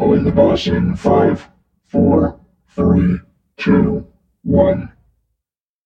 Pulling the boss in five, four, three, two, one.